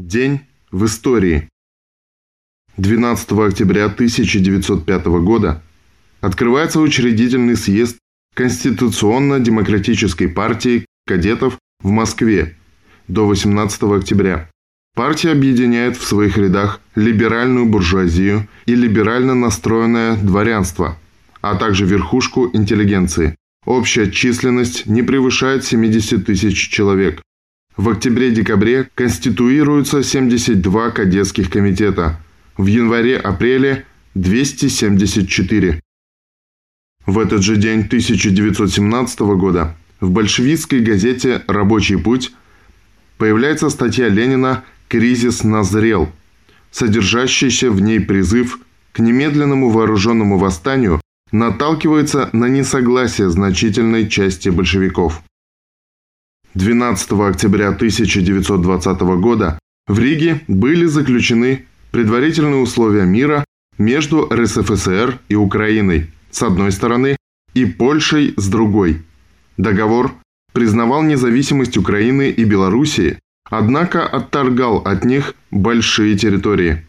День в истории. 12 октября 1905 года открывается учредительный съезд Конституционно-демократической партии кадетов в Москве до 18 октября. Партия объединяет в своих рядах либеральную буржуазию и либерально настроенное дворянство, а также верхушку интеллигенции. Общая численность не превышает 70 тысяч человек. В октябре-декабре конституируются 72 кадетских комитета, в январе-апреле 274. В этот же день 1917 года в большевистской газете «Рабочий путь» появляется статья Ленина «Кризис назрел», содержащийся в ней призыв к немедленному вооруженному восстанию наталкивается на несогласие значительной части большевиков. 12 октября 1920 года в Риге были заключены предварительные условия мира между РСФСР и Украиной с одной стороны и Польшей с другой. Договор признавал независимость Украины и Белоруссии, однако отторгал от них большие территории.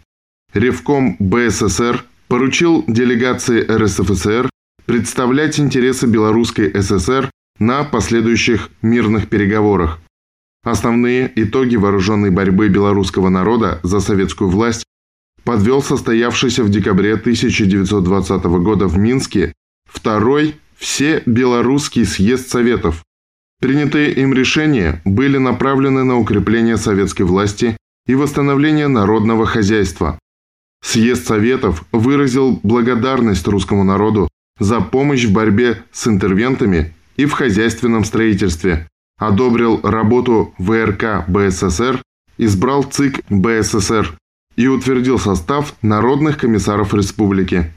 Ревком БССР поручил делегации РСФСР представлять интересы Белорусской ССР на последующих мирных переговорах. Основные итоги вооруженной борьбы белорусского народа за советскую власть подвел состоявшийся в декабре 1920 года в Минске второй Всебелорусский съезд Советов. Принятые им решения были направлены на укрепление советской власти и восстановление народного хозяйства. Съезд Советов выразил благодарность русскому народу за помощь в борьбе с интервентами и в хозяйственном строительстве, одобрил работу ВРК БССР, избрал ЦИК БССР и утвердил состав народных комиссаров республики.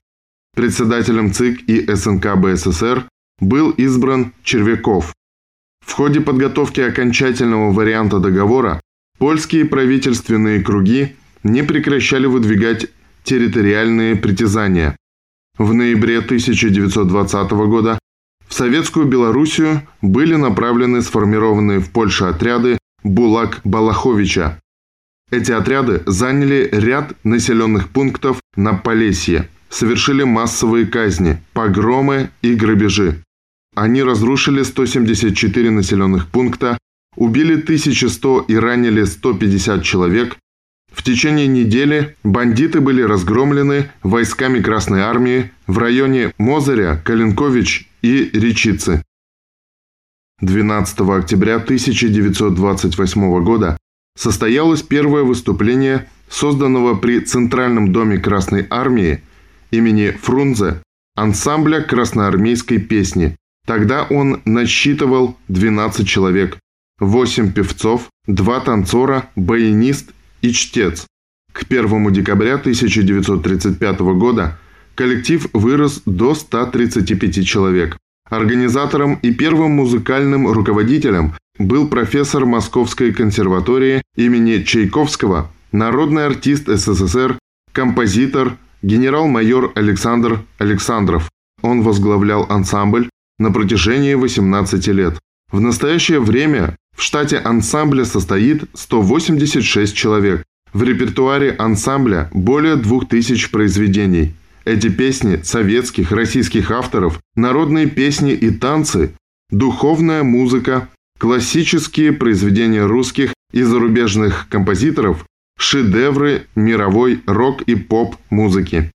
Председателем ЦИК и СНК БССР был избран Червяков. В ходе подготовки окончательного варианта договора польские правительственные круги не прекращали выдвигать территориальные притязания. В ноябре 1920 года в Советскую Белоруссию были направлены сформированные в Польше отряды Булак Балаховича. Эти отряды заняли ряд населенных пунктов на Полесье, совершили массовые казни, погромы и грабежи. Они разрушили 174 населенных пункта, убили 1100 и ранили 150 человек. В течение недели бандиты были разгромлены войсками Красной Армии в районе Мозыря, Калинкович и Речицы. 12 октября 1928 года состоялось первое выступление созданного при Центральном доме Красной Армии имени Фрунзе ансамбля красноармейской песни. Тогда он насчитывал 12 человек, 8 певцов, 2 танцора, баянист и чтец. К 1 декабря 1935 года коллектив вырос до 135 человек. Организатором и первым музыкальным руководителем был профессор Московской консерватории имени Чайковского, народный артист СССР, композитор, генерал-майор Александр Александров. Он возглавлял ансамбль на протяжении 18 лет. В настоящее время в штате ансамбля состоит 186 человек. В репертуаре ансамбля более 2000 произведений. Эти песни советских, российских авторов, народные песни и танцы, духовная музыка, классические произведения русских и зарубежных композиторов, шедевры мировой рок и поп-музыки.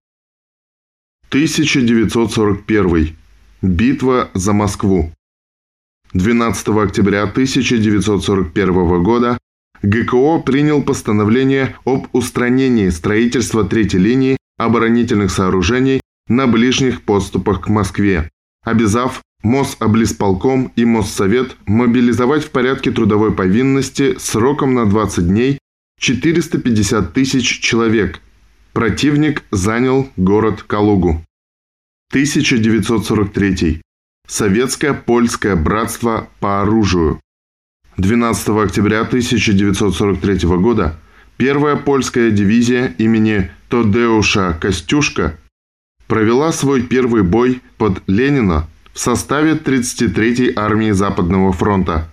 1941. Битва за Москву. 12 октября 1941 года ГКО принял постановление об устранении строительства третьей линии оборонительных сооружений на ближних подступах к Москве, обязав Мособлисполком и Моссовет мобилизовать в порядке трудовой повинности сроком на 20 дней 450 тысяч человек. Противник занял город Калугу. 1943. Советское польское братство по оружию. 12 октября 1943 года первая польская дивизия имени Тодеуша Костюшка провела свой первый бой под Ленина в составе 33-й армии Западного фронта.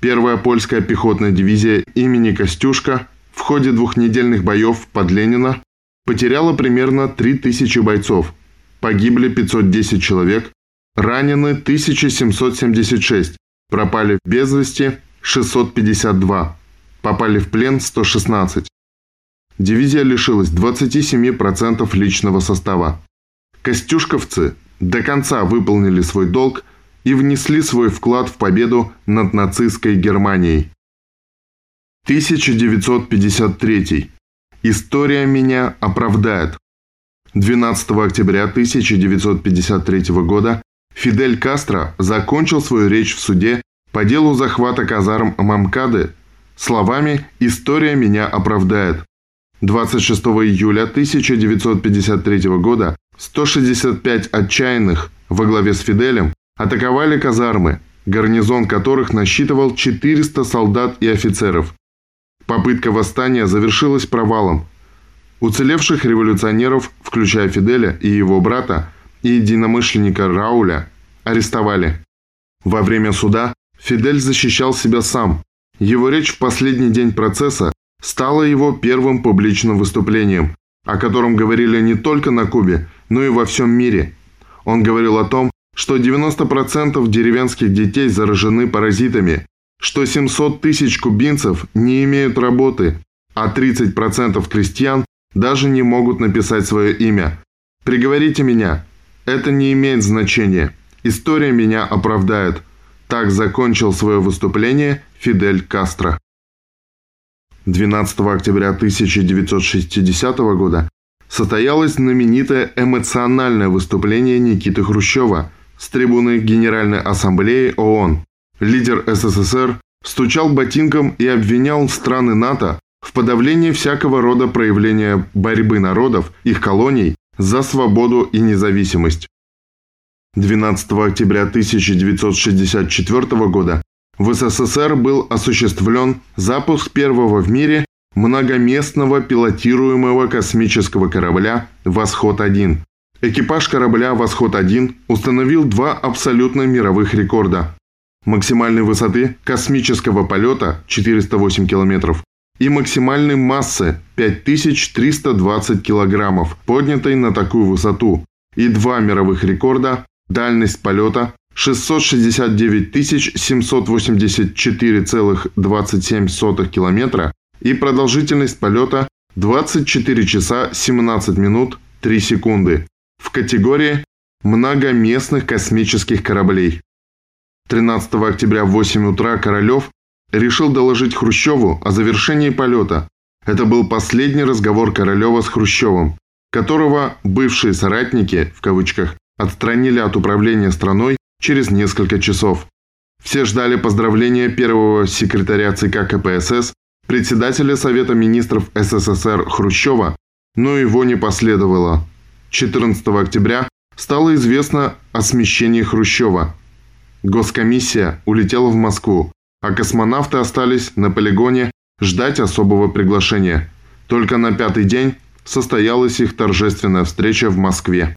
Первая польская пехотная дивизия имени Костюшка в ходе двухнедельных боев под Ленина потеряла примерно 3000 бойцов, погибли 510 человек, ранены 1776, пропали без вести 652, попали в плен 116. Дивизия лишилась 27% личного состава. Костюшковцы до конца выполнили свой долг и внесли свой вклад в победу над нацистской Германией. 1953. История меня оправдает. 12 октября 1953 года Фидель Кастро закончил свою речь в суде по делу захвата казарм Мамкады словами «История меня оправдает». 26 июля 1953 года 165 отчаянных во главе с Фиделем атаковали казармы, гарнизон которых насчитывал 400 солдат и офицеров. Попытка восстания завершилась провалом. Уцелевших революционеров, включая Фиделя и его брата, и единомышленника Рауля, арестовали. Во время суда Фидель защищал себя сам. Его речь в последний день процесса стала его первым публичным выступлением, о котором говорили не только на Кубе, но и во всем мире. Он говорил о том, что 90% деревенских детей заражены паразитами, что 700 тысяч кубинцев не имеют работы, а 30% крестьян даже не могут написать свое имя. Приговорите меня. Это не имеет значения. История меня оправдает. Так закончил свое выступление Фидель Кастро. 12 октября 1960 года состоялось знаменитое эмоциональное выступление Никиты Хрущева с трибуны Генеральной Ассамблеи ООН. Лидер СССР стучал ботинком и обвинял страны НАТО в подавлении всякого рода проявления борьбы народов, их колоний, за свободу и независимость. 12 октября 1964 года в СССР был осуществлен запуск первого в мире многоместного пилотируемого космического корабля «Восход-1». Экипаж корабля «Восход-1» установил два абсолютно мировых рекорда. Максимальной высоты космического полета 408 километров и максимальной массы 5320 килограммов, поднятой на такую высоту, и два мировых рекорда дальность полета 669 784,27 километра и продолжительность полета 24 часа 17 минут 3 секунды в категории многоместных космических кораблей. 13 октября в 8 утра Королев решил доложить Хрущеву о завершении полета. Это был последний разговор Королева с Хрущевым, которого бывшие соратники, в кавычках, отстранили от управления страной через несколько часов. Все ждали поздравления первого секретаря ЦК КПСС, председателя Совета министров СССР Хрущева, но его не последовало. 14 октября стало известно о смещении Хрущева. Госкомиссия улетела в Москву, а космонавты остались на полигоне ждать особого приглашения. Только на пятый день состоялась их торжественная встреча в Москве.